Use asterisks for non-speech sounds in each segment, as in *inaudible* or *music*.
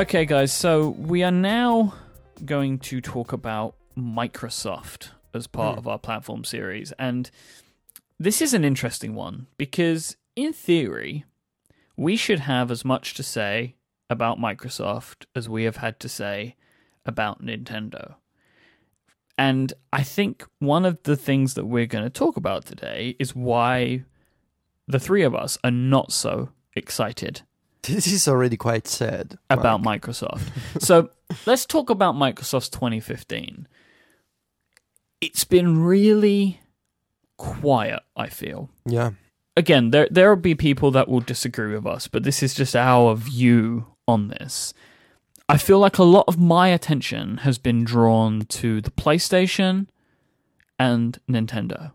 Okay, guys, so we are now going to talk about Microsoft as part hmm. of our platform series. And this is an interesting one because, in theory, we should have as much to say about Microsoft as we have had to say about Nintendo. And I think one of the things that we're going to talk about today is why the three of us are not so excited This is already quite sad. about. Microsoft. so *laughs* let's talk about Microsoft's 2015. It's been really quiet, I feel. Yeah. Again, there there will be people that will disagree with us, but this is just our view on this. I feel like a lot of my attention has been drawn to the PlayStation and Nintendo.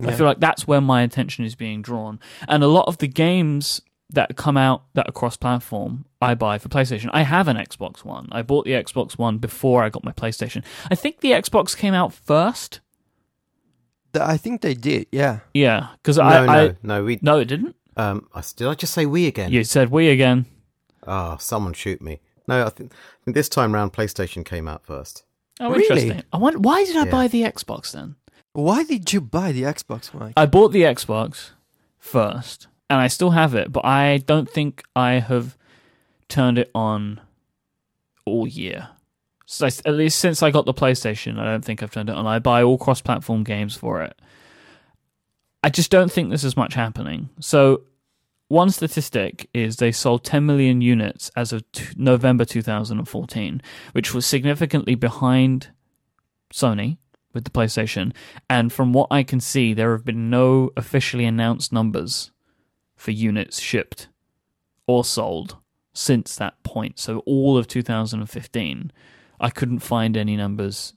I feel like that's where my attention is being drawn. And a lot of the games that come out that are cross platform, I buy for PlayStation. I have an Xbox One. I bought the Xbox One before I got my PlayStation. I think the Xbox came out first. Th- I think they did. Yeah. Yeah, because No, I, no, I no. We no, it didn't. um. I, did I just say we again? You said we again. Oh, someone shoot me. No, I think, I think this time round PlayStation came out first. Oh, Really? interesting. I wonder why did I Yeah. buy the Xbox then? Why did you buy the Xbox, Mike? I bought the Xbox first, and I still have it, but I don't think I have turned it on all year. So at least since I got the PlayStation, I don't think I've turned it on. I buy all cross-platform games for it. I just don't think there's as much happening. So one statistic is they sold 10 million units as of t- November 2014, which was significantly behind Sony with the PlayStation. And from what I can see, there have been no officially announced numbers for units shipped or sold since that point. So all of 2015, I couldn't find any numbers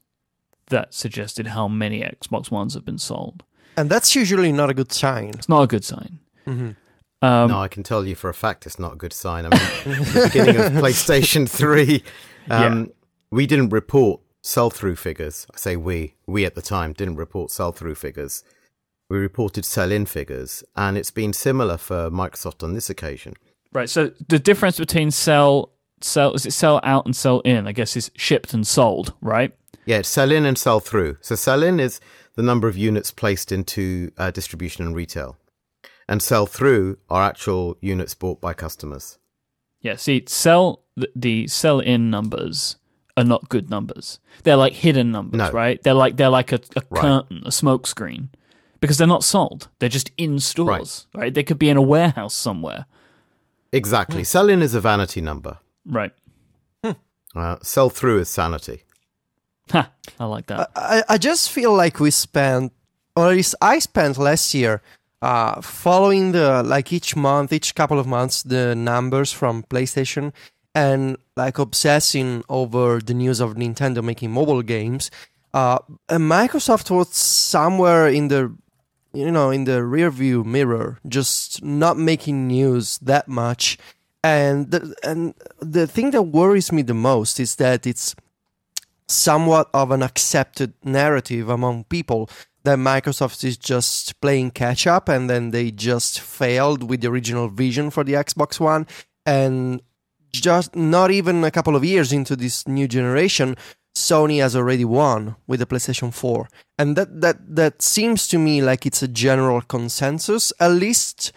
that suggested how many Xbox Ones have been sold. and that's usually not a good sign. It's not a good sign. Mhm. Um, no, I can tell you for a fact it's not a good sign. I mean, *laughs* the beginning of PlayStation *laughs* 3, um, we didn't report sell through figures. I say we, we at the time didn't report sell through figures. We reported sell in figures, and it's been similar for Microsoft on this occasion. Right. So the difference between sell sell is it sell out and sell in? I guess is shipped and sold, right? Yeah, it's sell in and sell through. So sell in is the number of units placed into uh, distribution and retail, and sell through are actual units bought by customers. Yeah. See, sell the, the sell in numbers are not good numbers. They're like hidden numbers, No. right? They're like they're like a, a Right. curtain, a smoke screen, because they're not sold. They're just in stores, right? They could be in a warehouse somewhere, Exactly. Sell in is a vanity number. right? Uh, sell through is sanity. Ha! I like that. I, I just feel like we spent, or at least I spent last year, uh, following the like each month, each couple of months, the numbers from PlayStation, and like obsessing over the news of Nintendo making mobile games. Uh, and Microsoft was somewhere in the, you know, in the rear view mirror, just not making news that much. And the, and the thing that worries me the most is that it's somewhat of an accepted narrative among people that Microsoft is just playing catch up and then they just failed with the original vision for the Xbox One and just not even a couple of years into this new generation Sony has already won with the PlayStation 4 and that that that seems to me like it's a general consensus at least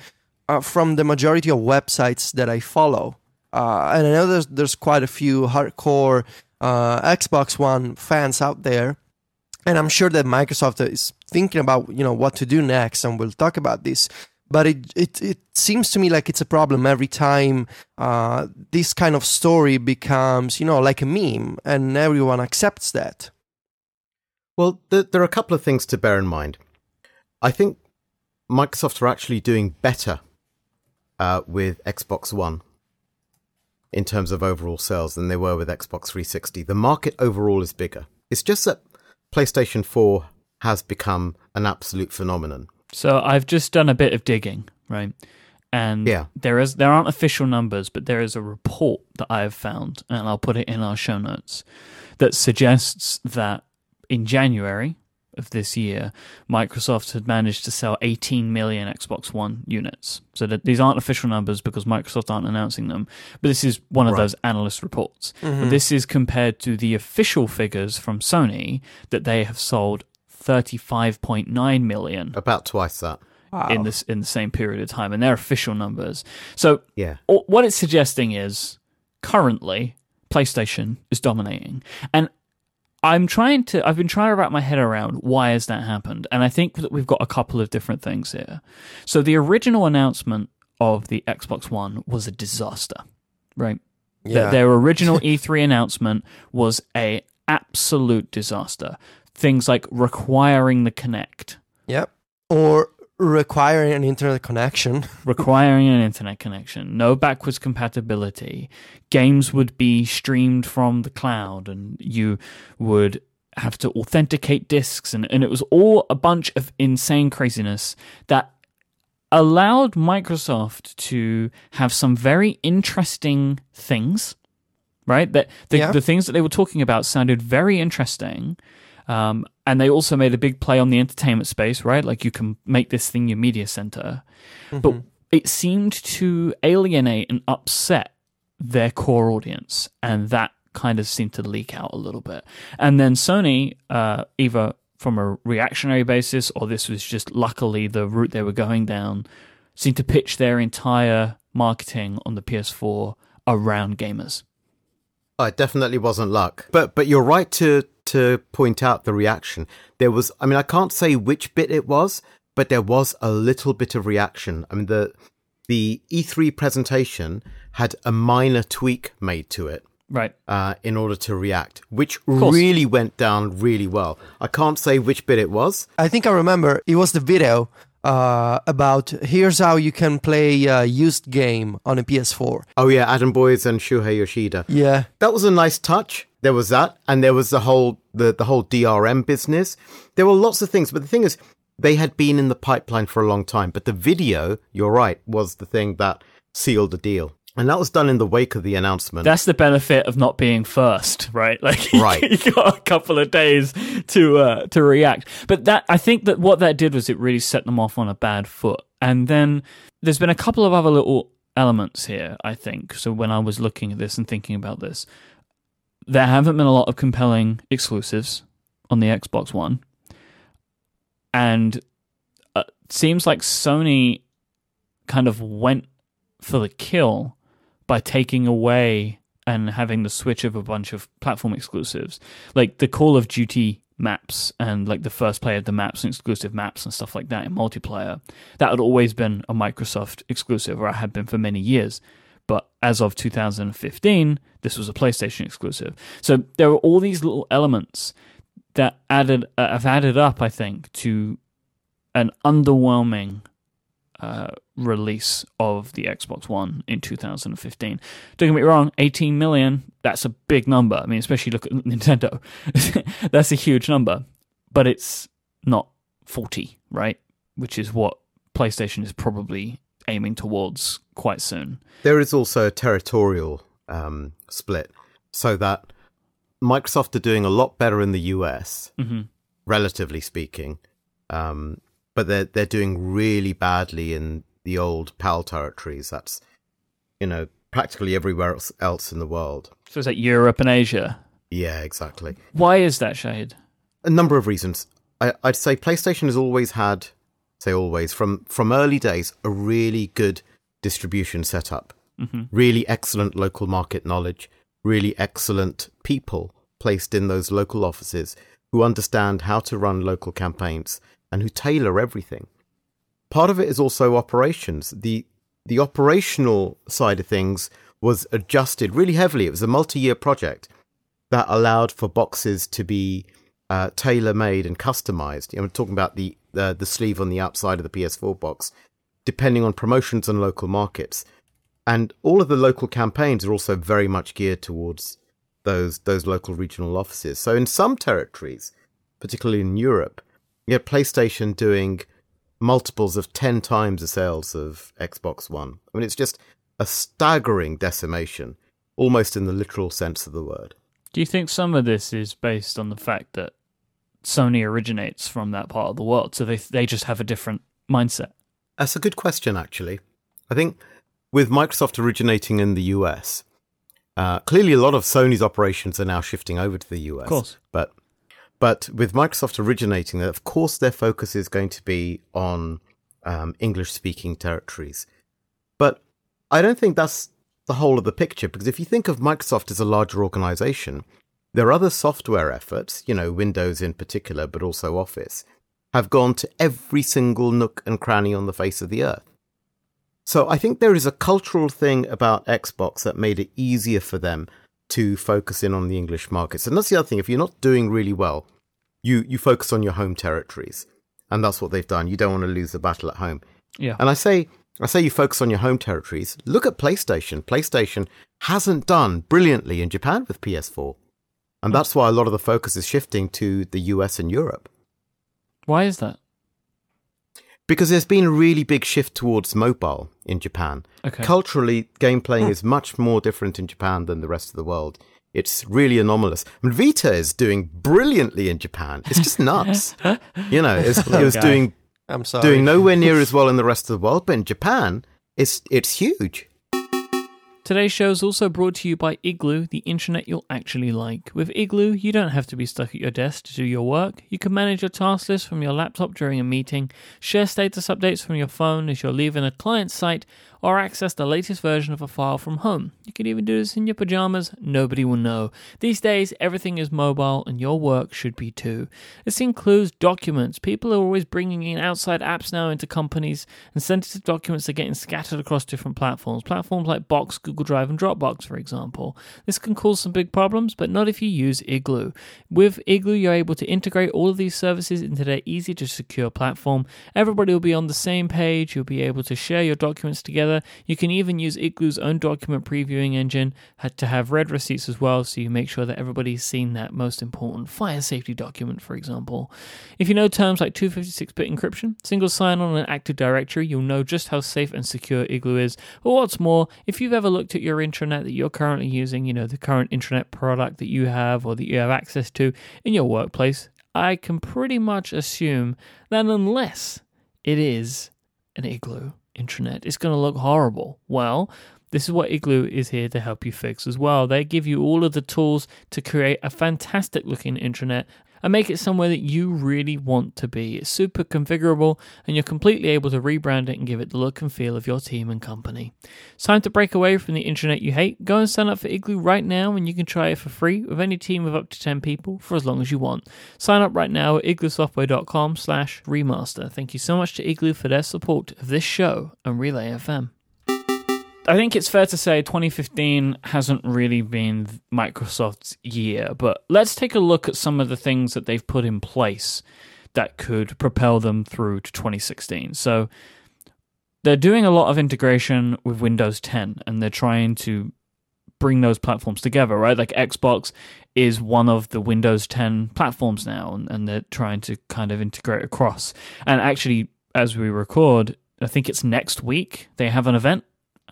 uh, from the majority of websites that I follow uh, and I know there's there's quite a few hardcore uh, Xbox One fans out there, and I'm sure that Microsoft is thinking about you know what to do next, and we'll talk about this. But it it it seems to me like it's a problem every time uh, this kind of story becomes you know like a meme, and everyone accepts that. Well, th- there are a couple of things to bear in mind. I think Microsoft are actually doing better uh, with Xbox One in terms of overall sales than they were with Xbox 360. The market overall is bigger. It's just that PlayStation 4 has become an absolute phenomenon. So I've just done a bit of digging, right? And Yeah. there is there aren't official numbers, but there is a report that I have found, and I'll put it in our show notes, that suggests that in January of this year, Microsoft had managed to sell 18 million Xbox One units. So that these aren't official numbers because Microsoft aren't announcing them, but this is one of Right. those analyst reports. Mm-hmm. But this is compared to the official figures from Sony that they have sold 35.9 million About twice that. Wow. in this in the same period of time, and they're official numbers. So Yeah. o- what it's suggesting is currently PlayStation is dominating, and I'm trying to. I've been trying to wrap my head around why has that happened, and I think that we've got a couple of different things here. So the original announcement of the Xbox One was a disaster, right? Th- yeah. Their original *laughs* E3 announcement was a absolute disaster. Things like requiring the Kinect. Yep. Or requiring an internet connection. *laughs* requiring an internet connection, no backwards compatibility. Games would be streamed from the cloud, and you would have to authenticate disks, and, and it was all a bunch of insane craziness that allowed Microsoft to have some very interesting things. Right, that the, Yeah. the things that they were talking about sounded very interesting, um, and they also made a big play on the entertainment space. Right, like you can make this thing your media center, but it seemed to alienate and upset their core audience, and that kind of seemed to leak out a little bit. And then Sony, uh, either from a reactionary basis or this was just luckily the route they were going down, seemed to pitch their entire marketing on the PS4 around gamers. Oh, it definitely wasn't luck. But but you're right to to point out the reaction. There was I mean I can't say which bit it was, but there was a little bit of reaction. I mean the the E3 presentation had a minor tweak made to it Right. uh, in order to react, which really went down really well. I can't say which bit it was. I think I remember it was the video uh, about here's how you can play a used game on a PS4. Oh yeah, Adam Boyes and Shuhei Yoshida. Yeah. that was a nice touch. There was that, and there was the whole the the whole DRM business. There were lots of things, but the thing is, they had been in the pipeline for a long time. But the video, you're right, was the thing that sealed the deal, and that was done in the wake of the announcement. That's the benefit of not being first, right? *laughs* Like, Right. *laughs* you got a couple of days to uh, to react. But that I think that what that did was it really set them off on a bad foot. And then there's been a couple of other little elements here. I think so. When I was looking at this and thinking about this, there haven't been a lot of compelling exclusives on the Xbox One, and uh, it seems like Sony kind of went for the kill by taking away and having the switch of a bunch of platform exclusives, like the Call of Duty maps and like the first play of the maps and exclusive maps and stuff like that in multiplayer. That had always been a Microsoft exclusive, or I had been for many years. But as of 2015, this was a PlayStation exclusive. So there were all these little elements that added uh, have added up, I think, to an underwhelming uh, release of the Xbox One in 2015. Don't get me wrong, 18 million, that's a big number. I mean, especially look at *laughs* Nintendo. *laughs* that's a huge number. But it's not 40, right? Which is what PlayStation is probably aiming towards quite soon. There is also a territorial um, split, so that Microsoft are doing a lot better in the US, hmm relatively speaking, um, but they're they're doing really badly in the old PAL territories. That's you know practically everywhere else, else in the world. So it's like Europe and Asia. Yeah, exactly. Why is that, Shahid? A number of reasons. I, I'd say PlayStation has always had, say always from from early days, a really good distribution setup. hmm really excellent local market knowledge, really excellent people placed in those local offices who understand how to run local campaigns and who tailor everything. Part of it is also operations. The the operational side of things was adjusted really heavily. It was a multi-year project that allowed for boxes to be uh, tailor-made and customized. You know, I'm talking about the, the the sleeve on the outside of the PS4 box, depending on promotions and local markets and all of the local campaigns are also very much geared towards those those local regional offices. So in some territories, particularly in Europe, you get PlayStation doing multiples of ten times the sales of Xbox One. I mean, it's just a staggering decimation, almost in the literal sense of the word. Do you think some of this is based on the fact that Sony originates from that part of the world, so they they just have a different mindset. That's a good question, actually. I think with Microsoft originating in the US, uh, clearly a lot of Sony's operations are now shifting over to the US. Of course. But but with Microsoft originating, that, of course, their focus is going to be on um, English speaking territories. But I don't think that's the whole of the picture because if you think of Microsoft as a larger organization, their other software efforts, you know, Windows in particular, but also Office, have gone to every single nook and cranny on the face of the earth. So I think there is a cultural thing about Xbox that made it easier for them to focus in on the English markets. And that's the other thing. If you're not doing really well, you, you focus on your home territories. And that's what they've done. You don't want to lose the battle at home. Yeah. And I say I say you focus on your home territories. Look at PlayStation. PlayStation hasn't done brilliantly in Japan with PS4. And that's why a lot of the focus is shifting to the US and Europe. Why is that? Because there's been a really big shift towards mobile in Japan. Okay. Culturally, game playing hmm. is much more different in Japan than the rest of the world. It's really anomalous. I mean, Vita is doing brilliantly in Japan. It's just nuts. *laughs* you know, it's, oh, it was guy. doing I'm sorry. doing nowhere near as well in the rest of the world, but in Japan, it's it's huge. Today's show is also brought to you by Igloo, the internet you'll actually like. With Igloo, you don't have to be stuck at your desk to do your work. You can manage your task list from your laptop during a meeting, share status updates from your phone as you're leaving a client site, or access the latest version of a file from home. You can even do this in your pajamas, nobody will know. These days, everything is mobile, and your work should be too. This includes documents. People are always bringing in outside apps now into companies, and sensitive documents are getting scattered across different platforms. Platforms like Box, Google Drive, and Dropbox, for example. This can cause some big problems, but not if you use Igloo. With Igloo, you're able to integrate all of these services into their easy to secure platform. Everybody will be on the same page. You'll be able to share your documents together. You can even use Igloo's own document previewing engine to have read receipts as well, so you make sure that everybody's seen that most important fire safety document, for example. If you know terms like 256-bit encryption, single sign-on, and Active Directory, you'll know just how safe and secure Igloo is. But what's more, if you've ever looked at your intranet that you're currently using, you know, the current internet product that you have or that you have access to in your workplace, I can pretty much assume that unless it is an Igloo intranet, it's going to look horrible. Well, this is what Igloo is here to help you fix as well. They give you all of the tools to create a fantastic looking intranet and make it somewhere that you really want to be. It's super configurable and you're completely able to rebrand it and give it the look and feel of your team and company. It's time to break away from the internet you hate. Go and sign up for Igloo right now and you can try it for free with any team of up to 10 people for as long as you want. Sign up right now at igloosoftware.com slash remaster. Thank you so much to Igloo for their support of this show and Relay FM. I think it's fair to say 2015 hasn't really been Microsoft's year, but let's take a look at some of the things that they've put in place that could propel them through to 2016. So they're doing a lot of integration with Windows 10 and they're trying to bring those platforms together, right? Like Xbox is one of the Windows 10 platforms now and, and they're trying to kind of integrate across. And actually, as we record, I think it's next week, they have an event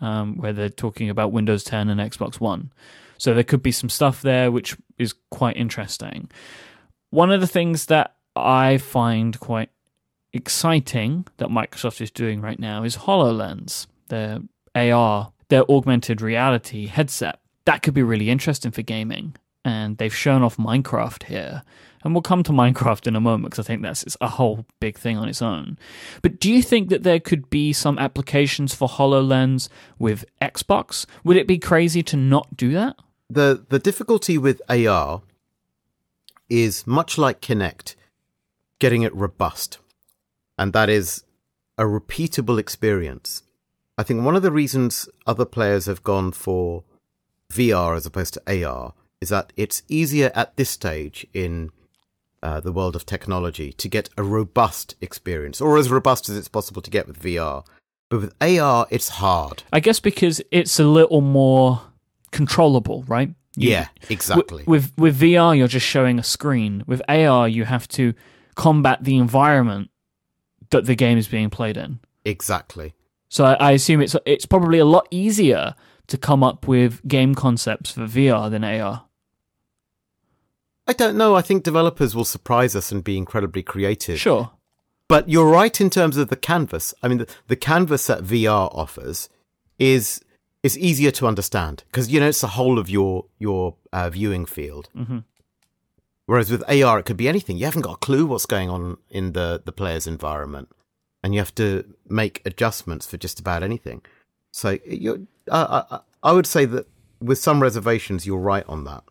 um, where they're talking about Windows 10 and Xbox One. So there could be some stuff there which is quite interesting. One of the things that I find quite exciting that Microsoft is doing right now is HoloLens, their AR, their augmented reality headset. That could be really interesting for gaming. And they've shown off Minecraft here. And we'll come to Minecraft in a moment because I think that's a whole big thing on its own. But do you think that there could be some applications for HoloLens with Xbox? Would it be crazy to not do that? The the difficulty with AR is much like Kinect, getting it robust. And that is a repeatable experience. I think one of the reasons other players have gone for VR as opposed to AR is that it's easier at this stage in uh, the world of technology to get a robust experience, or as robust as it's possible to get with VR. But with AR, it's hard. I guess because it's a little more controllable, right? You- yeah, exactly. With with VR, you're just showing a screen. With AR, you have to combat the environment that the game is being played in. exactly. So I, I assume it's it's probably a lot easier to come up with game concepts for VR than AR. I don't know. I think developers will surprise us and be incredibly creative. Sure. But you're right in terms of the canvas. I mean, the, the canvas that VR offers is is easier to understand because you know it's the whole of your your uh, viewing field. hmm Whereas with AR, it could be anything. You haven't got a clue what's going on in the the player's environment, and you have to make adjustments for just about anything. So you, uh, I, I would say that with some reservations, you're right on that.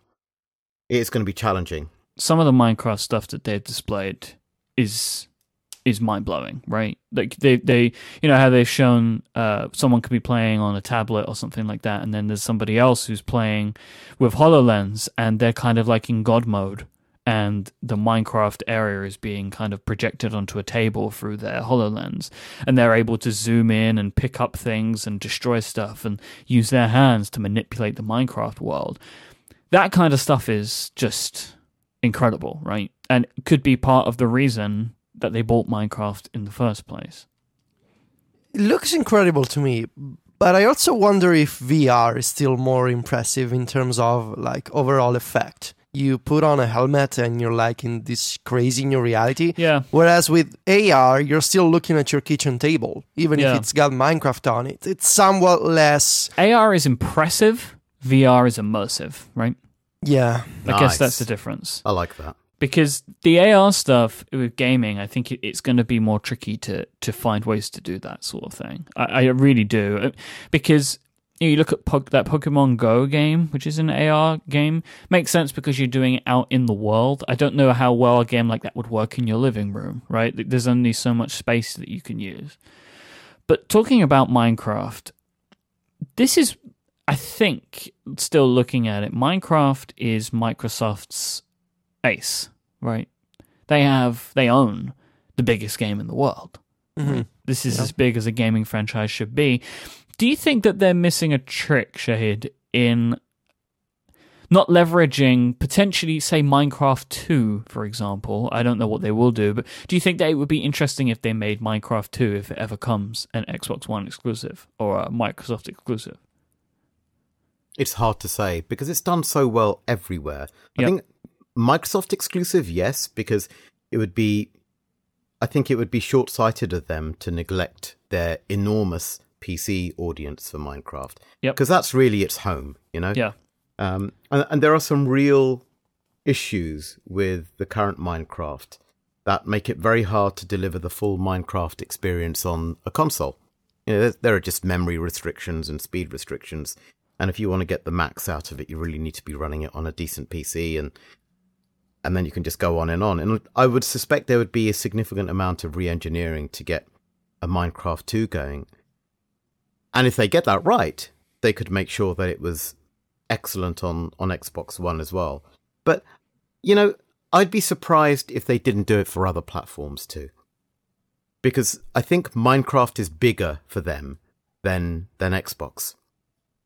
It's going to be challenging. Some of the Minecraft stuff that they've displayed is is mind blowing, right? Like they they you know how they've shown uh, someone could be playing on a tablet or something like that, and then there's somebody else who's playing with Hololens, and they're kind of like in God mode, and the Minecraft area is being kind of projected onto a table through their HoloLens, and they're able to zoom in and pick up things and destroy stuff and use their hands to manipulate the Minecraft world. That kind of stuff is just incredible, right? And could be part of the reason that they bought Minecraft in the first place. It looks incredible to me, but I also wonder if VR is still more impressive in terms of like overall effect. You put on a helmet and you're like in this crazy new reality. Yeah. Whereas with AR, you're still looking at your kitchen table, even Yeah. if it's got Minecraft on it. It's somewhat less. AR is impressive, VR is immersive, right? Yeah. I guess that's the difference. I like that. because the AR stuff with gaming, I think it's going to be more tricky to to find ways to do that sort of thing. I, I really do Uh, because you, you look at po- that Pokemon Go game, which is an AR game, makes sense because you're doing it out in the world. I don't know how well a game like that would work in your living room, right? There's only so much space that you can use. But talking about Minecraft, this is, I think, still looking at it, Minecraft is Microsoft's ace, right? They have, they own the biggest game in the world. Mhm. This is Yeah. as big as a gaming franchise should be. Do you think that they're missing a trick, Shahid, in not leveraging potentially, say, Minecraft 2, for example? I don't know what they will do, but do you think that it would be interesting if they made Minecraft 2 if it ever comes an Xbox One exclusive or a Microsoft exclusive? It's hard to say because it's done so well everywhere. I think Microsoft exclusive, yes, because it would be, I think it would be short sighted of them to neglect their enormous PC audience for Minecraft. Yep. Because that's really its home, you know? Yeah. Um, and, and there are some real issues with the current Minecraft that make it very hard to deliver the full Minecraft experience on a console. You know, there are just memory restrictions and speed restrictions, and if you want to get the max out of it, you really need to be running it on a decent PC, and and then you can just go on and on. And I would suspect there would be a significant amount of re-engineering to get a Minecraft 2 going. And if they get that right, they could make sure that it was excellent on, on Xbox One as well. But, you know, I'd be surprised if they didn't do it for other platforms too. Because I think Minecraft is bigger for them than than Xbox.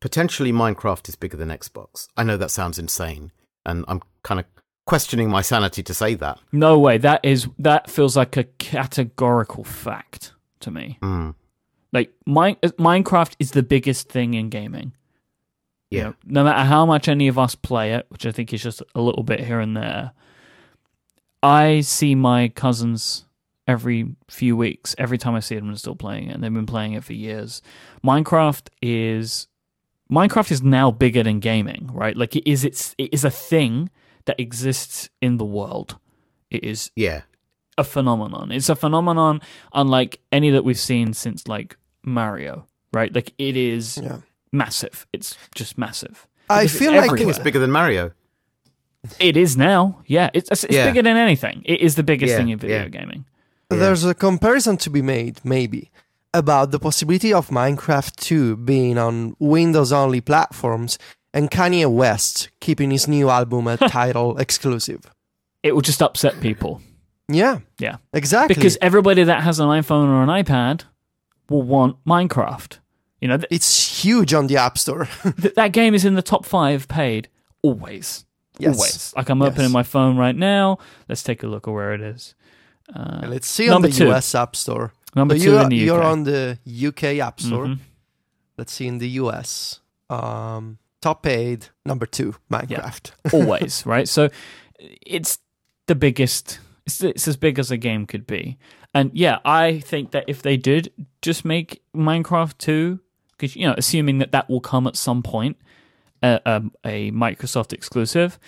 Potentially Minecraft is bigger than Xbox. I know that sounds insane, and I'm kind of questioning my sanity to say that. No way. That is that feels like a categorical fact to me. Mm, Like Min- Minecraft is the biggest thing in gaming. You yeah. know, no matter how much any of us play it, which I think is just a little bit here and there, I see my cousins every few weeks. Every time I see them, they're still playing it, and they've been playing it for years. Minecraft is Minecraft is now bigger than gaming, right? Like it is. It's it is a thing that exists in the world. It is Yeah. a phenomenon. It's a phenomenon unlike any that we've seen since like Mario, right? Like it is Yeah. massive. It's just massive. I Because it's feel like I it's bigger than Mario. It is now. Yeah, it's it's Yeah. bigger than anything. It is the biggest Yeah, thing in video yeah. gaming. Yeah. There's a comparison to be made, maybe, about the possibility of Minecraft 2 being on Windows only platforms and Kanye West keeping his new album a *laughs* Tidal exclusive. It will just upset people. Yeah. Yeah. Exactly. Because everybody that has an iPhone or an iPad will want Minecraft. You know, th- it's huge on the App Store. *laughs* th- that game is in the top five paid always. yes. Always. Like I'm Yes. opening my phone right now. Let's take a look at where it is. Uh, Let's see on the two. US App Store. Number But two in the UK. You're on the UK App Store. Mhm. Let's see in the US. Um, top paid, number two, Minecraft. always, *laughs* right? So it's the biggest. It's, it's as big as a game could be, and yeah, I think that if they did just make Minecraft two, because you know, assuming that that will come at some point, uh, um, a Microsoft exclusive,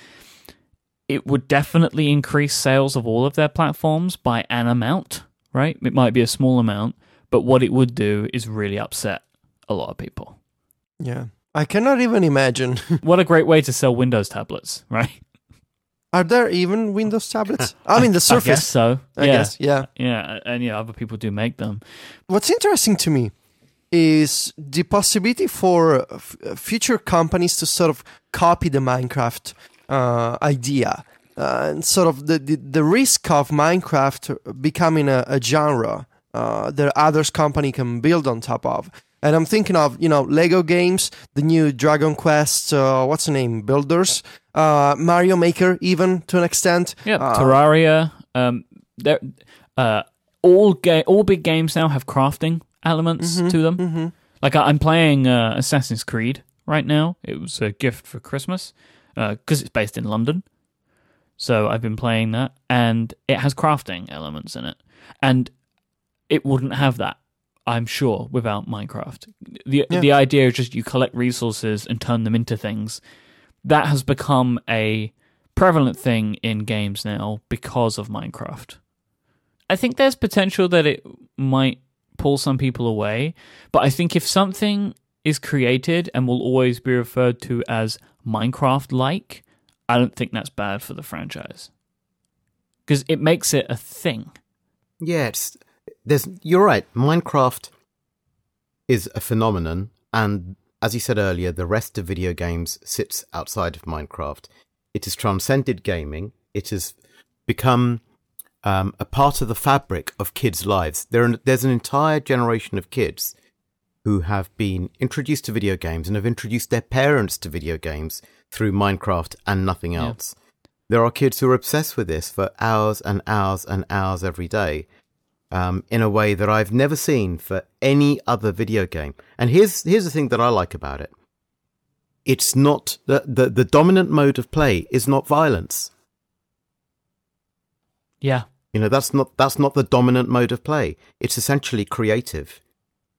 it would definitely increase sales of all of their platforms by an amount. Right? It might be a small amount, but what it would do is really upset a lot of people. Yeah. I cannot even imagine. *laughs* What a great way to sell Windows tablets, *laughs* right? Are there even Windows tablets? I mean, the *laughs* I Surface. guess so. I yeah. guess, yeah. Yeah, and yeah, other people do make them. What's interesting to me is the possibility for f- future companies to sort of copy the Minecraft uh, idea. Uh, and sort of the, the, the risk of Minecraft becoming a, a genre uh, that others company can build on top of. And I'm thinking of you know Lego games, the new Dragon Quest, uh, what's the name, Builders, uh, Mario Maker, even to an extent. Yeah, Uh, Terraria. Um, there, uh, all ga- all big games now have crafting elements to them. mhm. Like I- I'm playing uh, Assassin's Creed right now. It was a gift for Christmas because it's based in London. So I've been playing that, and it has crafting elements in it, and it wouldn't have that. I'm sure without Minecraft. the Yeah. The idea is just you collect resources and turn them into things. That has become a prevalent thing in games now because of Minecraft. I think there's potential that it might pull some people away, but I think if something is created and will always be referred to as Minecraft like, I don't think that's bad for the franchise. Because it makes it a thing. Yeah, it's there's you're right. Minecraft is a phenomenon, and as you said earlier, the rest of video games sits outside of Minecraft. It has transcended gaming. It has become um, a part of the fabric of kids' lives. There, are, there's an entire generation of kids who have been introduced to video games and have introduced their parents to video games through Minecraft and nothing Yeah. else. There are kids who are obsessed with this for hours and hours and hours every day um, in a way that I've never seen for any other video game. And here's here's the thing that I like about it. It's not the, the, the dominant mode of play is not violence. Yeah. You know, that's not that's not the dominant mode of play. It's essentially creative.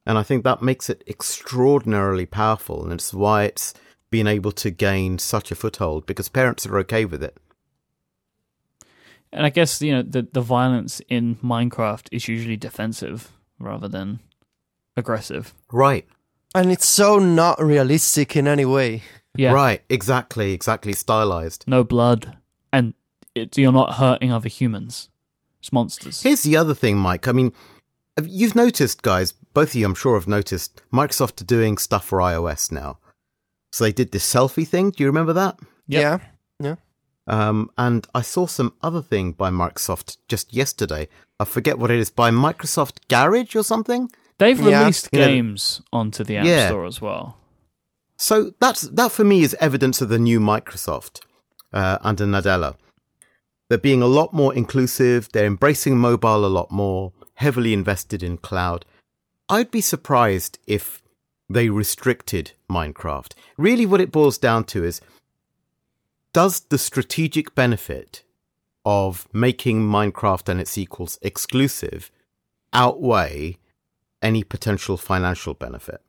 And I think that makes it extraordinarily powerful and it's why it's been able to gain such a foothold because parents are okay with it. And I guess, you know, the, the violence in Minecraft is usually defensive rather than aggressive. Right. And it's so not realistic in any way. Yeah. Right. Exactly. Exactly. Stylized. No blood. And it, you're not hurting other humans. It's monsters. Here's the other thing, Mike. I mean, you've noticed, guys, both of you, I'm sure, have noticed Microsoft are doing stuff for iOS now. So they did this selfie thing. Do you remember that? Yep. Yeah. Yeah. Um, and I saw some other thing by Microsoft just yesterday. I forget what it is by Microsoft Garage or something. They've released Yeah. games onto the App Yeah. Store as well. So that's that for me is evidence of the new Microsoft uh, under Nadella. They're being a lot more inclusive. They're embracing mobile a lot more, heavily invested in cloud. I'd be surprised if they restricted Minecraft. Really, what it boils down to is does the strategic benefit of making Minecraft and its sequels exclusive outweigh any potential financial benefit?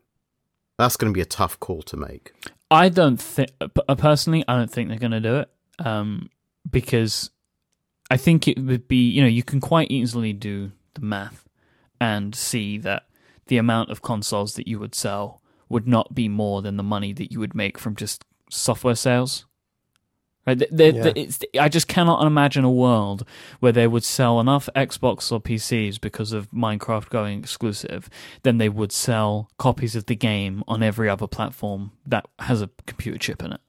That's going to be a tough call to make. I don't think, personally, I don't think they're going to do it um, because I think it would be, you know, you can quite easily do the math and see that the amount of consoles that you would sell would not be more than the money that you would make from just software sales. Right? Yeah. I just cannot imagine a world where they would sell enough Xbox or PCs because of Minecraft going exclusive, then they would sell copies of the game on every other platform that has a computer chip in it.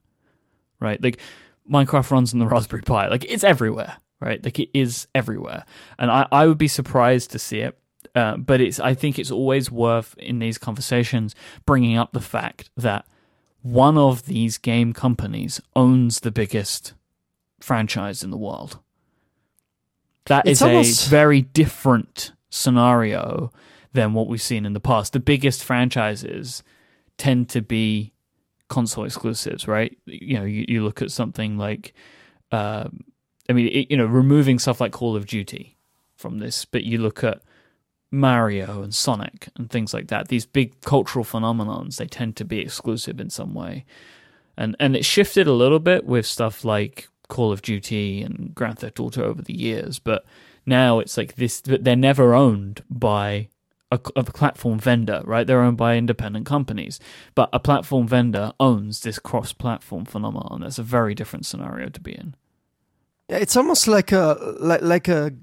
Right? Like Minecraft runs on the Raspberry Pi. Like it's everywhere. Right? Like it is everywhere. And I, I would be surprised to see it. Uh, but it's I think it's always worth in these conversations bringing up the fact that one of these game companies owns the biggest franchise in the world. That It's is almost- a very different scenario than what we've seen in the past. The biggest franchises tend to be console exclusives, right? You know, you, you look at something like uh, I mean, it, you know, removing stuff like Call of Duty from this, but you look at Mario and Sonic and things like that. These big cultural phenomenons, they tend to be exclusive in some way, and and it shifted a little bit with stuff like Call of Duty and Grand Theft Auto over the years, but now it's like this. They're never owned by a, a, platform vendor, right? They're owned by independent companies, but a platform vendor owns this cross-platform phenomenon. That's a very different scenario to be in. It's almost like a like like a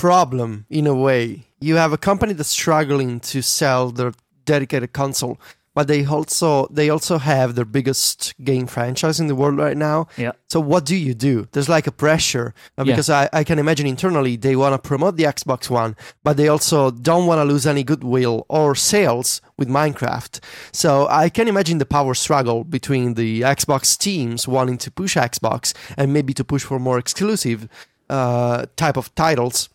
problem in a way. You have a company that's struggling to sell their dedicated console but they also they also have their biggest game franchise in the world right now. Yeah. So what do you do? There's like a pressure uh, because yeah. I, I can imagine internally they want to promote the Xbox One, but they also don't want to lose any goodwill or sales with Minecraft. So I can imagine the power struggle between the Xbox teams wanting to push Xbox and maybe to push for more exclusive uh, type of titles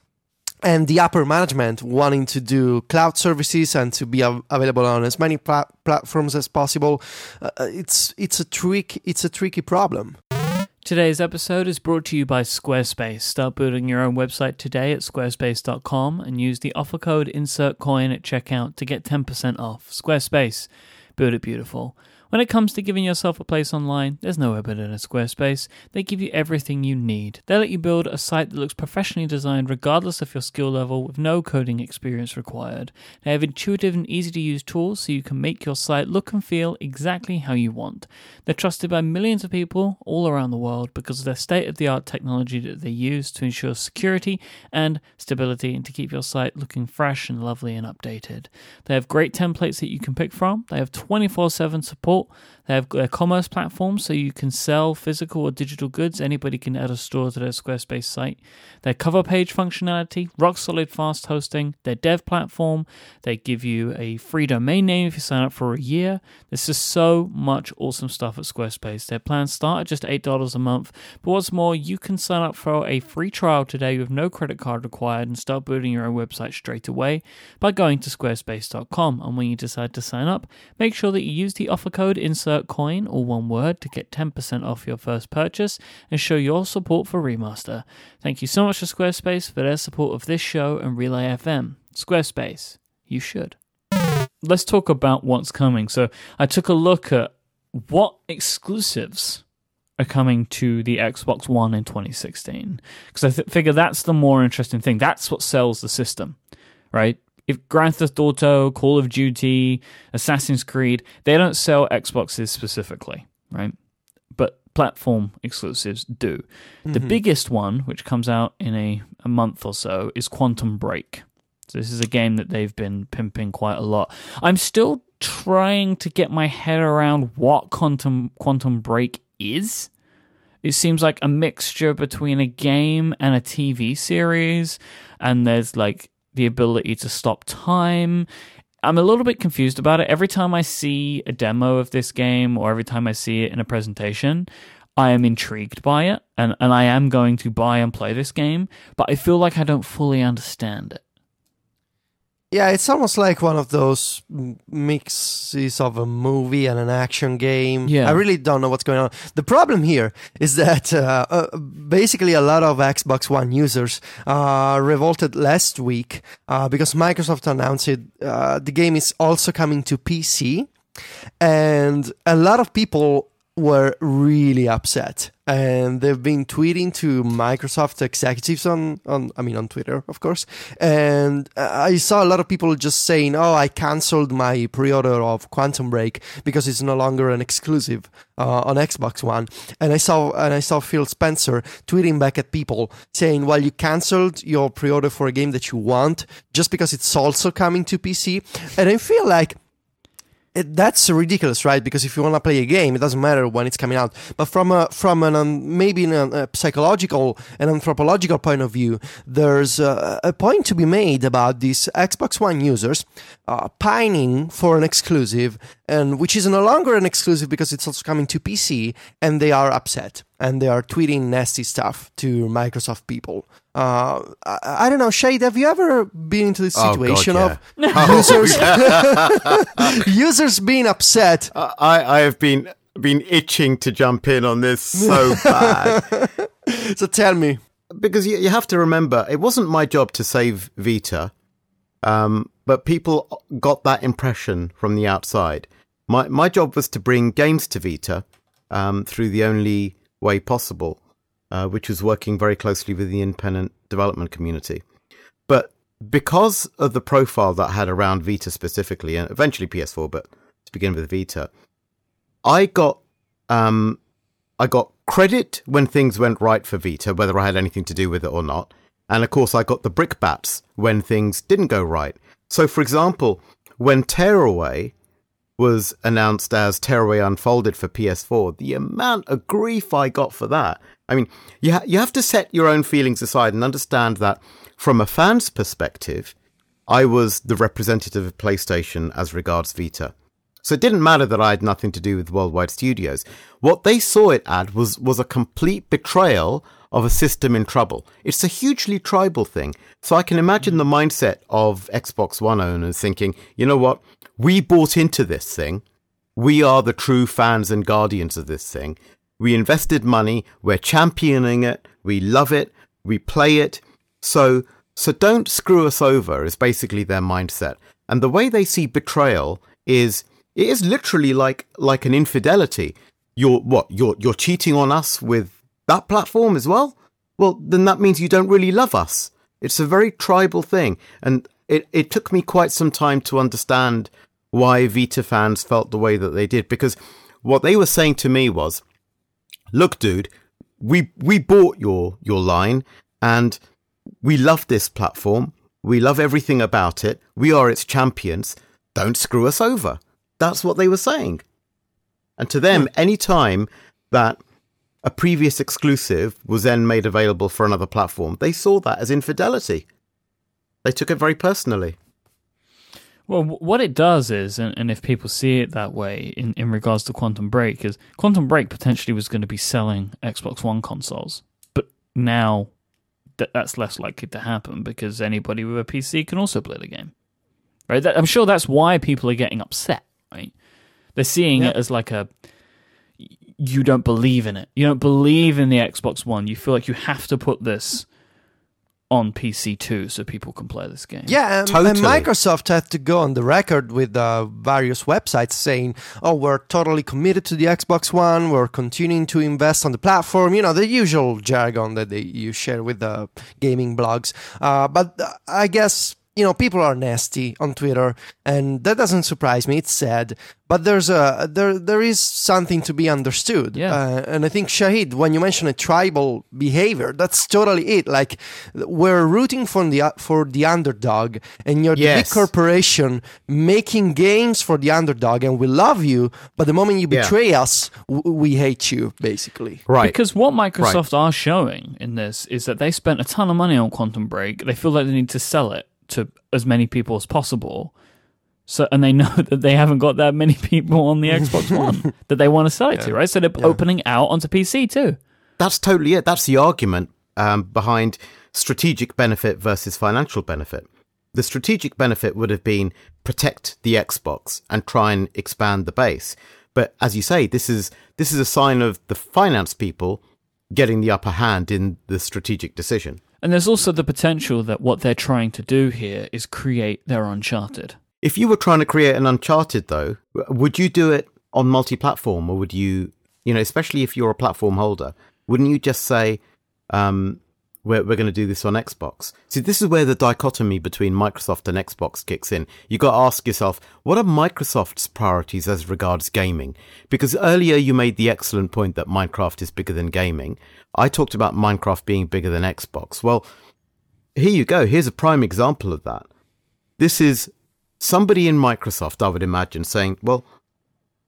and the upper management wanting to do cloud services and to be available on as many pla- platforms as possible. Uh, uh, it's it's a trick. It's a tricky problem. Today's episode is brought to you by Squarespace. Start building your own website today at squarespace.com and use the offer code INSERTCOIN at checkout to get 10% off. Squarespace. Build it beautiful. When it comes to giving yourself a place online, there's nowhere better than Squarespace. They give you everything you need. They let you build a site that looks professionally designed regardless of your skill level with no coding experience required. They have intuitive and easy to use tools so you can make your site look and feel exactly how you want. They're trusted by millions of people all around the world because of their state of the art technology that they use to ensure security and stability and to keep your site looking fresh and lovely and updated. They have great templates that you can pick from. They have 24 7 support 后，they have a commerce platform so you can sell physical or digital goods. Anybody can add a store to their Squarespace site. Their cover page functionality, rock solid fast hosting, their dev platform. They give you a free domain name if you sign up for a year. This is so much awesome stuff at Squarespace. Their plans start at just $8 a month. But what's more, you can sign up for a free trial today with no credit card required and start building your own website straight away by going to squarespace.com. And when you decide to sign up, make sure that you use the offer code insert coin, all one word, to get 10% off your first purchase and show your support for Remaster. Thank you so much to Squarespace for their support of this show and Relay FM. Squarespace, you should. Let's talk about what's coming. So, I took a look at what exclusives are coming to the Xbox One in 2016 because I th- figure that's the more interesting thing. That's what sells the system, right? If Grand Theft Auto, Call of Duty, Assassin's Creed, they don't sell Xboxes specifically, right? But platform exclusives do. Mm-hmm. The biggest one, which comes out in a, a month or so, is Quantum Break. So this is a game that they've been pimping quite a lot. I'm still trying to get my head around what Quantum Quantum Break is. It seems like a mixture between a game and a TV series, and there's like the ability to stop time. I'm a little bit confused about it. Every time I see a demo of this game or every time I see it in a presentation, I am intrigued by it and, and I am going to buy and play this game, but I feel like I don't fully understand it. Yeah, it's almost like one of those mixes of a movie and an action game. Yeah. I really don't know what's going on. The problem here is that uh, uh, basically a lot of Xbox One users uh, revolted last week uh, because Microsoft announced it, uh, the game is also coming to PC. And a lot of people were really upset. And they've been tweeting to Microsoft executives on, on I mean on Twitter of course. And I saw a lot of people just saying oh I cancelled my pre-order of Quantum Break because it's no longer an exclusive uh, on Xbox One. And I saw and I saw Phil Spencer tweeting back at people saying well you cancelled your pre-order for a game that you want just because it's also coming to PC and I feel like that's ridiculous, right? Because if you want to play a game, it doesn't matter when it's coming out. But from a from an um, maybe a, a, psychological and anthropological point of view, there's a, a, point to be made about these Xbox One users uh, pining for an exclusive, and which is no longer an exclusive because it's also coming to PC, and they are upset and they are tweeting nasty stuff to Microsoft people. Uh, I, I, don't know, Shade. Have you ever been into this situation oh, God, yeah. *laughs* of users *laughs* users being upset? Uh, I I have been been itching to jump in on this so *laughs* bad. so tell me. Because you, you have to remember, it wasn't my job to save Vita, um, but people got that impression from the outside. My my job was to bring games to Vita um, through the only way possible, uh, which was working very closely with the independent development community. But because of the profile that I had around Vita specifically, and eventually PS4, but to begin with Vita, I got um, I got credit when things went right for Vita, whether I had anything to do with it or not. And of course, I got the brickbats when things didn't go right. So, for example, when Tearaway was announced as Tearaway Unfolded for PS4, the amount of grief I got for that. I mean, you, ha- you have to set your own feelings aside and understand that from a fan's perspective, I was the representative of PlayStation as regards Vita. So it didn't matter that I had nothing to do with Worldwide Studios. What they saw it at was, was a complete betrayal of a system in trouble. It's a hugely tribal thing. So I can imagine the mindset of Xbox One owners thinking, you know what? We bought into this thing. We are the true fans and guardians of this thing. We invested money. We're championing it. We love it. We play it. So, so don't screw us over is basically their mindset. And the way they see betrayal is it is literally like like an infidelity. You're what? You're you're cheating on us with that platform as well? Well, then that means you don't really love us. It's a very tribal thing. And it, it took me quite some time to understand why Vita fans felt the way that they did. Because what they were saying to me was, look, dude, we we bought your your line and we love this platform. We love everything about it. We are its champions. Don't screw us over. That's what they were saying. And to them, any time that a previous exclusive was then made available for another platform, they saw that as infidelity. They took it very personally. Well, what it does is, and, and if people see it that way in, in regards to Quantum Break, is Quantum Break potentially was going to be selling Xbox One consoles, but now th- that's less likely to happen because anybody with a PC can also play the game. Right? That, I'm sure that's why people are getting upset. Right? They're seeing it as like a you don't believe in it. You don't believe in the Xbox One. You feel like you have to put this on PC too so people can play this game. Yeah, and, Totally. and Microsoft had to go on the record with uh, various websites saying, "Oh, we're totally committed to the Xbox One. We're continuing to invest on the platform." You know, the usual jargon that they, you share with the gaming blogs. Uh, but uh, I guess you know people are nasty on Twitter, and that doesn't surprise me. It's sad, but there's a there there is something to be understood. Yeah. Uh, and I think Shahid, when you mention a tribal behavior, that's totally it. Like we're rooting for the for the underdog, and you're the big corporation making games for the underdog, and we love you. But the moment you Yeah. betray us, w- we hate you, basically. Right. Because what Microsoft are showing in this is that they spent a ton of money on Quantum Break. They feel like they need to sell it to as many people as possible. So and they know *laughs* that they haven't got that many people on the Xbox *laughs* One that they want to sell it to, right? So they're opening out onto PC too. That's totally it. That's the argument um, behind strategic benefit versus financial benefit. The strategic benefit would have been protect the Xbox and try and expand the base. But as you say, this is this is a sign of the finance people getting the upper hand in the strategic decision. And there's also the potential that what they're trying to do here is create their Uncharted. If you were trying to create an Uncharted, though, would you do it on multi-platform, or would you, you know, especially if you're a platform holder, wouldn't you just say, um, "We're we're going to do this on Xbox"? See, this is where the dichotomy between Microsoft and Xbox kicks in. You've got to ask yourself, what are Microsoft's priorities as regards gaming? Because earlier you made the excellent point that Minecraft is bigger than gaming. I talked about Minecraft being bigger than Xbox. Well, here you go. Here's a prime example of that. This is somebody in Microsoft, I would imagine, saying, well,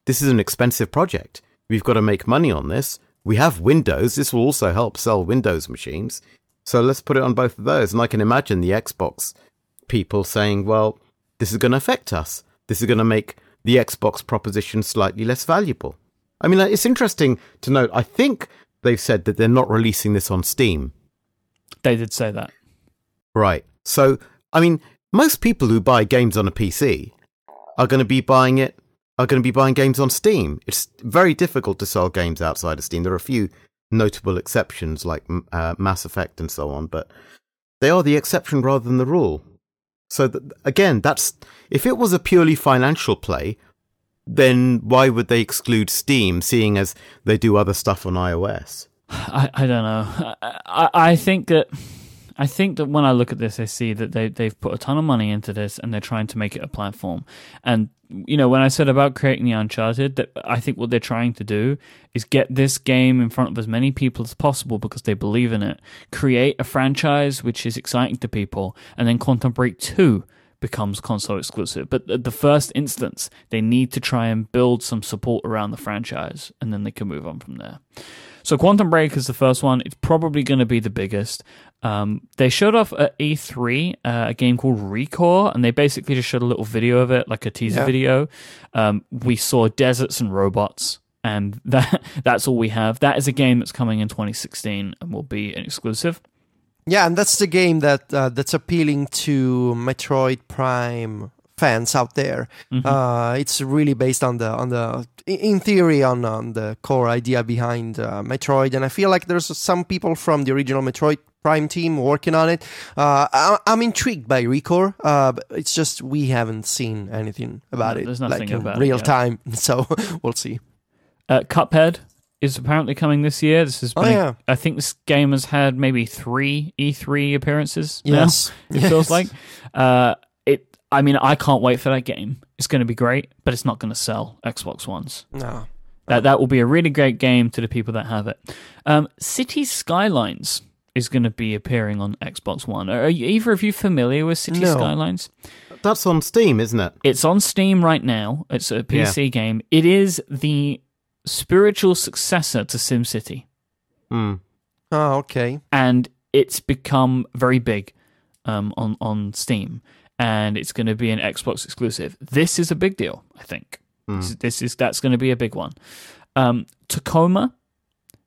this is an expensive project. We've got to make money on this. We have Windows. This will also help sell Windows machines. So let's put it on both of those. And I can imagine the Xbox people saying, well, this is going to affect us. This is going to make the Xbox proposition slightly less valuable. I mean, it's interesting to note. I think they've said that they're not releasing this on Steam. They did say that. Right. So, I mean, most people who buy games on a PC are going to be buying it are going to be buying games on Steam. It's very difficult to sell games outside of Steam. There are a few notable exceptions like uh, Mass Effect and so on, but they are the exception rather than the rule. So again, that's if it was a purely financial play, then why would they exclude Steam, seeing as they do other stuff on iOS? I, I don't know. I, I think that I think that when I look at this, I see that they they've put a ton of money into this and they're trying to make it a platform. And you know, when I said about creating the Uncharted, that I think what they're trying to do is get this game in front of as many people as possible because they believe in it. Create a franchise which is exciting to people, and then Quantum Break Two becomes console exclusive. But at the first instance, they need to try and build some support around the franchise, and then they can move on from there. So Quantum Break is the first one. It's probably going to be the biggest. Um, they showed off at E3 uh, a game called ReCore, and they basically just showed a little video of it, like a teaser Yeah. video. Um, we saw deserts and robots, and *laughs* that that's all we have. That is a game that's coming in 2016 and will be an exclusive. Yeah, and that's the game that uh, that's appealing to Metroid Prime fans out there. Uh, it's really based on the on the in- theory on on the core idea behind uh, Metroid, and I feel like there's some people from the original Metroid Prime team working on it. Uh, I, I'm intrigued by ReCore. Uh, but it's just we haven't seen anything about No, it, there's nothing like about it real yet. time. *laughs* So we'll see. Uh, Cuphead is apparently coming this year. This has Oh, been, a- yeah. I think this game has had maybe three E3 appearances. now. *laughs* Yes, it feels like. Uh, it. I mean, I can't wait for that game. It's going to be great, but it's not going to sell Xbox Ones. No. That that will be a really great game to the people that have it. Um, City Skylines is going to be appearing on Xbox One. Are you, either of you familiar with City No. Skylines? That's on Steam, isn't it? It's on Steam right now. It's a PC game. It is the spiritual successor to SimCity. Hmm. Oh, okay. and it's become very big um, on on Steam, and it's going to be an Xbox exclusive. This is a big deal, I think. This, is, this is that's going to be a big one. Um, Tacoma,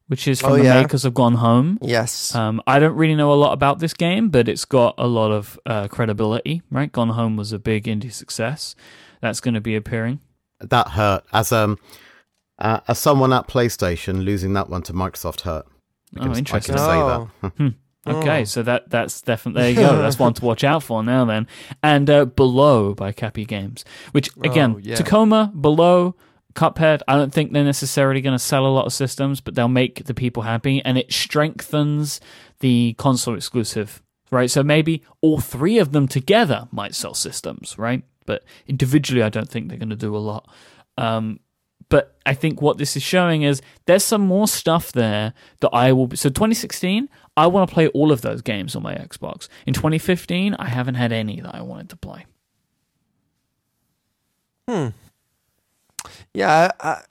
which is from Oh, the yeah. makers of Gone Home. Yes. Um, I don't really know a lot about this game, but it's got a lot of uh, credibility. Right, Gone Home was a big indie success. That's going to be appearing. That hurt as um uh, as someone at PlayStation losing that one to Microsoft hurt. I Oh, can, I interesting. can say that. *laughs* Oh. Okay, so that that's definitely there you go. That's one to watch out for now then. And uh, Below by Capy Games, which again, Oh, yeah. Tacoma, Below, Cuphead. I don't think they're necessarily going to sell a lot of systems, but they'll make the people happy, and it strengthens the console exclusive. Right, so maybe all three of them together might sell systems, right? But individually, I don't think they're going to do a lot. Um, but I think what this is showing is there's some more stuff there that I will. Be, so 2016, I want to play all of those games on my Xbox. In 2015, I haven't had any that I wanted to play. Hmm. Yeah, I,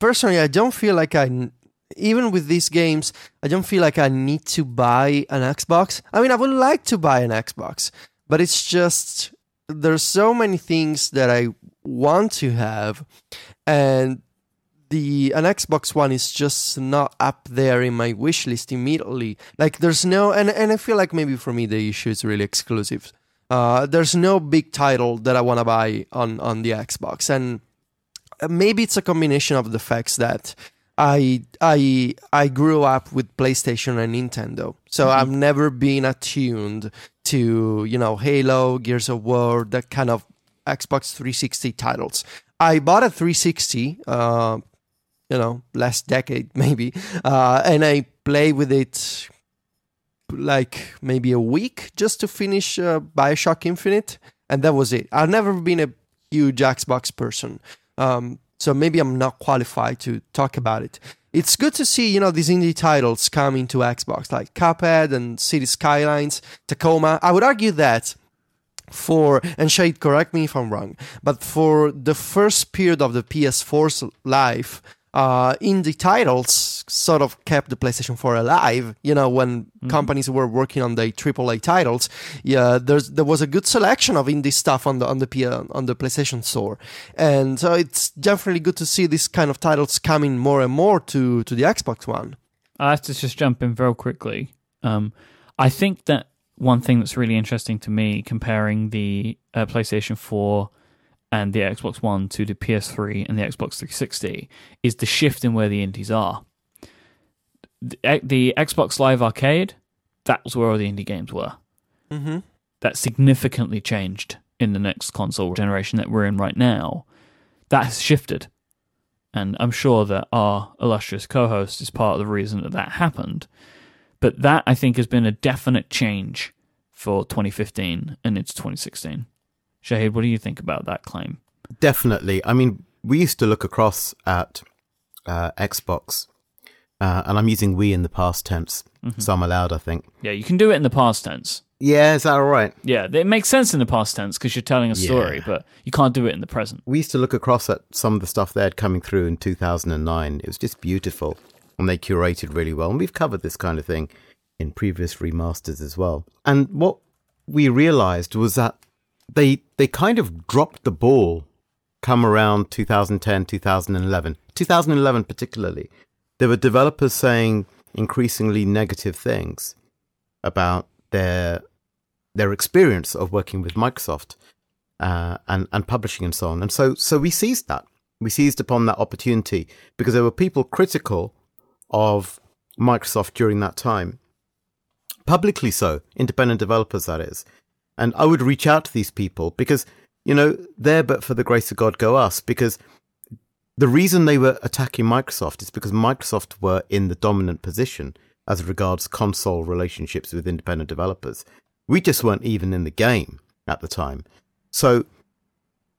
personally, I don't feel like I. even with these games, I don't feel like I need to buy an Xbox. I mean, I would like to buy an Xbox, but it's just there's so many things that I want to have, and the an Xbox One is just not up there in my wish list immediately. Like, there's no, and and I feel like maybe for me the issue is really exclusive. Uh, there's no big title that I want to buy on on the Xbox, and maybe it's a combination of the facts that I I I grew up with PlayStation and Nintendo, so I've never been attuned to you know Halo, Gears of War, that kind of Xbox 360 titles. I bought a 360, uh, you know, last decade *laughs* maybe, uh, and I play with it like maybe a week just to finish uh, Bioshock Infinite, and that was it. I've never been a huge Xbox person, um, so maybe I'm not qualified to talk about it. It's good to see you know these indie titles coming to Xbox like Cuphead and City Skylines, Tacoma. I would argue that for and Shade, correct me if I'm wrong, but for the first period of the PS4's life, uh, indie titles sort of kept the PlayStation 4 alive. You know, when companies were working on the AAA titles, yeah, there's there was a good selection of indie stuff on the on the P- on the PlayStation Store, and so it's definitely good to see this kind of titles coming more and more to to the Xbox One. I have to just jump in very quickly. Um, I think that one thing that's really interesting to me, comparing the uh, PlayStation 4 and the Xbox One to the PS3 and the Xbox 360, is the shift in where the indies are. the, the Xbox Live Arcade, that was where all the indie games were. Mm-hmm. That significantly changed in the next console generation that we're in right now. That has shifted. And I'm sure that our illustrious co host is part of the reason that that happened. But that, I think, has been a definite change for 2015 and it's 2016. Shahid, what do you think about that claim? Definitely. I mean, we used to look across at uh, Xbox, uh, and I'm using we in the past tense, so I'm allowed, I think. Yeah, you can do it in the past tense. Yeah, is that all right? Yeah, it makes sense in the past tense because you're telling a story, Yeah. but you can't do it in the present. We used to look across at some of the stuff they had coming through in 2009. It was just beautiful, and they curated really well. And we've covered this kind of thing in previous remasters as well. And what we realized was that they they kind of dropped the ball come around 2010, 2011. 2011 particularly. There were developers saying increasingly negative things about their their experience of working with Microsoft uh, and and publishing and so on. And so so we seized that. We seized upon that opportunity because there were people critical of Microsoft during that time, publicly so, independent developers that is. And I would reach out to these people because you know there, but for the grace of God, go us. Because the reason they were attacking Microsoft is because Microsoft were in the dominant position as regards console relationships with independent developers. We just weren't even in the game at the time. So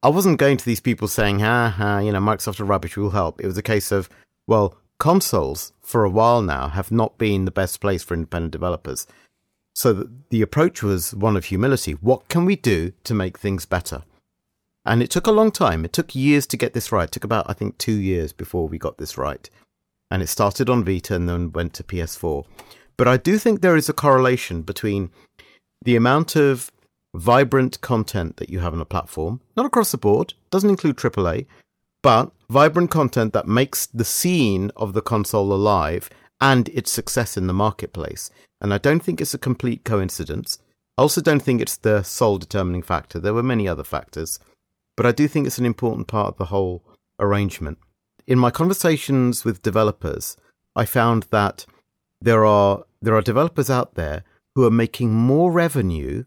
I wasn't going to these people saying, ha ha, you know, Microsoft are rubbish, we'll help. It was a case of, well, consoles for a while now have not been the best place for independent developers. So the, the approach was one of humility. What can we do to make things better? And it took a long time. It took years to get this right. It took about, I think, two years before we got this right. And it started on Vita and then went to PS4. But I do think there is a correlation between the amount of vibrant content that you have on a platform, not across the board, doesn't include AAA, but vibrant content that makes the scene of the console alive and its success in the marketplace. And I don't think it's a complete coincidence. I also don't think it's the sole determining factor. There were many other factors, but I do think it's an important part of the whole arrangement. In my conversations with developers, I found that there are there are developers out there who are making more revenue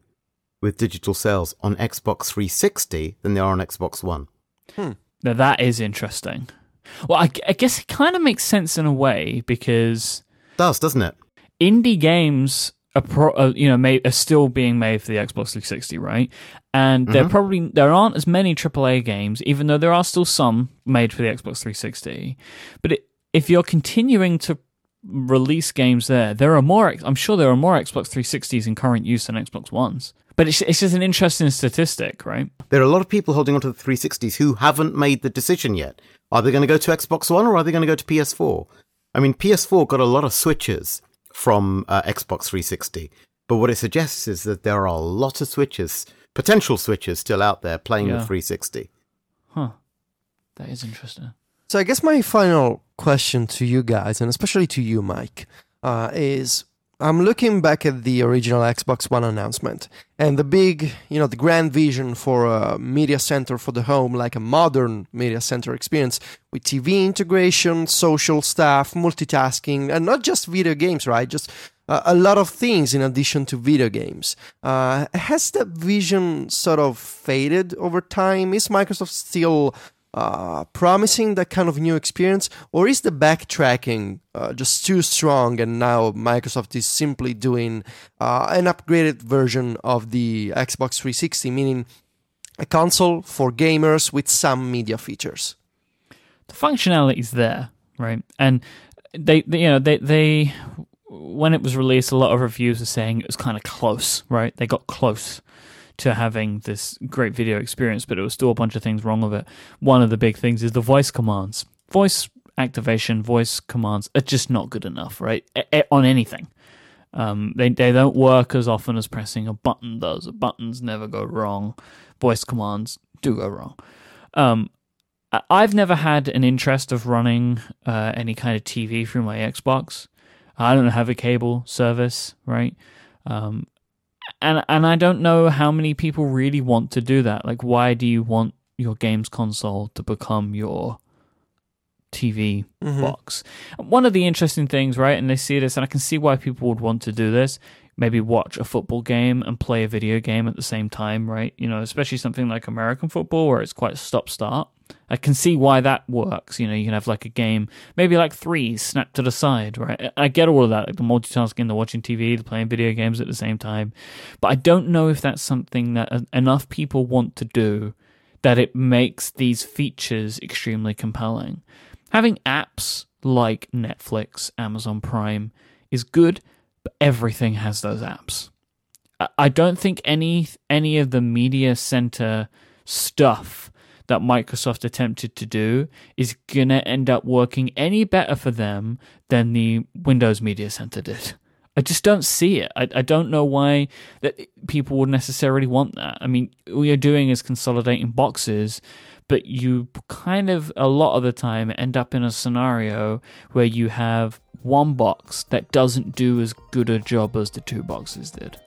with digital sales on Xbox 360 than they are on Xbox One. Hmm. Now that is interesting. Well, I, I guess it kind of makes sense in a way because Does, doesn't it? indie games are, pro, uh, you know, made, are still being made for the Xbox 360, right? And there probably there aren't as many AAA games, even though there are still some made for the Xbox 360. But it, if you're continuing to release games there, there are more. I'm sure there are more Xbox 360s in current use than Xbox Ones. But it's it's just an interesting statistic, right? There are a lot of people holding onto the 360s who haven't made the decision yet. Are they going to go to Xbox One or are they going to go to PS4? I mean, PS4 got a lot of switches from uh, Xbox 360, but what it suggests is that there are a lot of switches, potential switches, still out there playing Yeah. the 360. Huh. That is interesting. So I guess my final question to you guys, and especially to you, Mike, uh, is I'm looking back at the original Xbox One announcement and the big, you know, the grand vision for a media center for the home, like a modern media center experience with TV integration, social stuff, multitasking, and not just video games, right? Just uh, a lot of things in addition to video games. Uh, has that vision sort of faded over time? Is Microsoft still uh, promising that kind of new experience, or is the backtracking uh, just too strong and now Microsoft is simply doing uh, an upgraded version of the Xbox 360, meaning a console for gamers with some media features? the functionality is there, right? And they, they, you know, they, they, when it was released, a lot of reviews were saying it was kind of close, right? They got close to having this great video experience, but it was still a bunch of things wrong with it. One of the big things is the voice commands. Voice activation, voice commands are just not good enough, right? A- on anything. Um, they they don't work as often as pressing a button does. Buttons never go wrong. Voice commands do go wrong. Um, I've never had an interest of running uh, any kind of TV through my Xbox. I don't have a cable service, right? Um, and and I don't know how many people really want to do that. Like, why do you want your games console to become your TV Mhm. box. One of the interesting things, right, and they see this, and I can see why people would want to do this. Maybe watch a football game and play a video game at the same time, right? You know, especially something like American football where it's quite stop start. I can see why that works. You know, you can have like a game, maybe like three snapped to the side, right? I get all of that, like the multitasking, the watching TV, the playing video games at the same time. But I don't know if that's something that enough people want to do that it makes these features extremely compelling. Having apps like Netflix, Amazon Prime is good, but everything has those apps. I- don't think any any of the media center stuff that Microsoft attempted to do is gonna end up working any better for them than the Windows Media Center did. I just don't see it. I, I don't know why that people would necessarily want that. I mean, all you're doing is consolidating boxes, but you kind of a lot of the time end up in a scenario where you have one box that doesn't do as good a job as the two boxes did.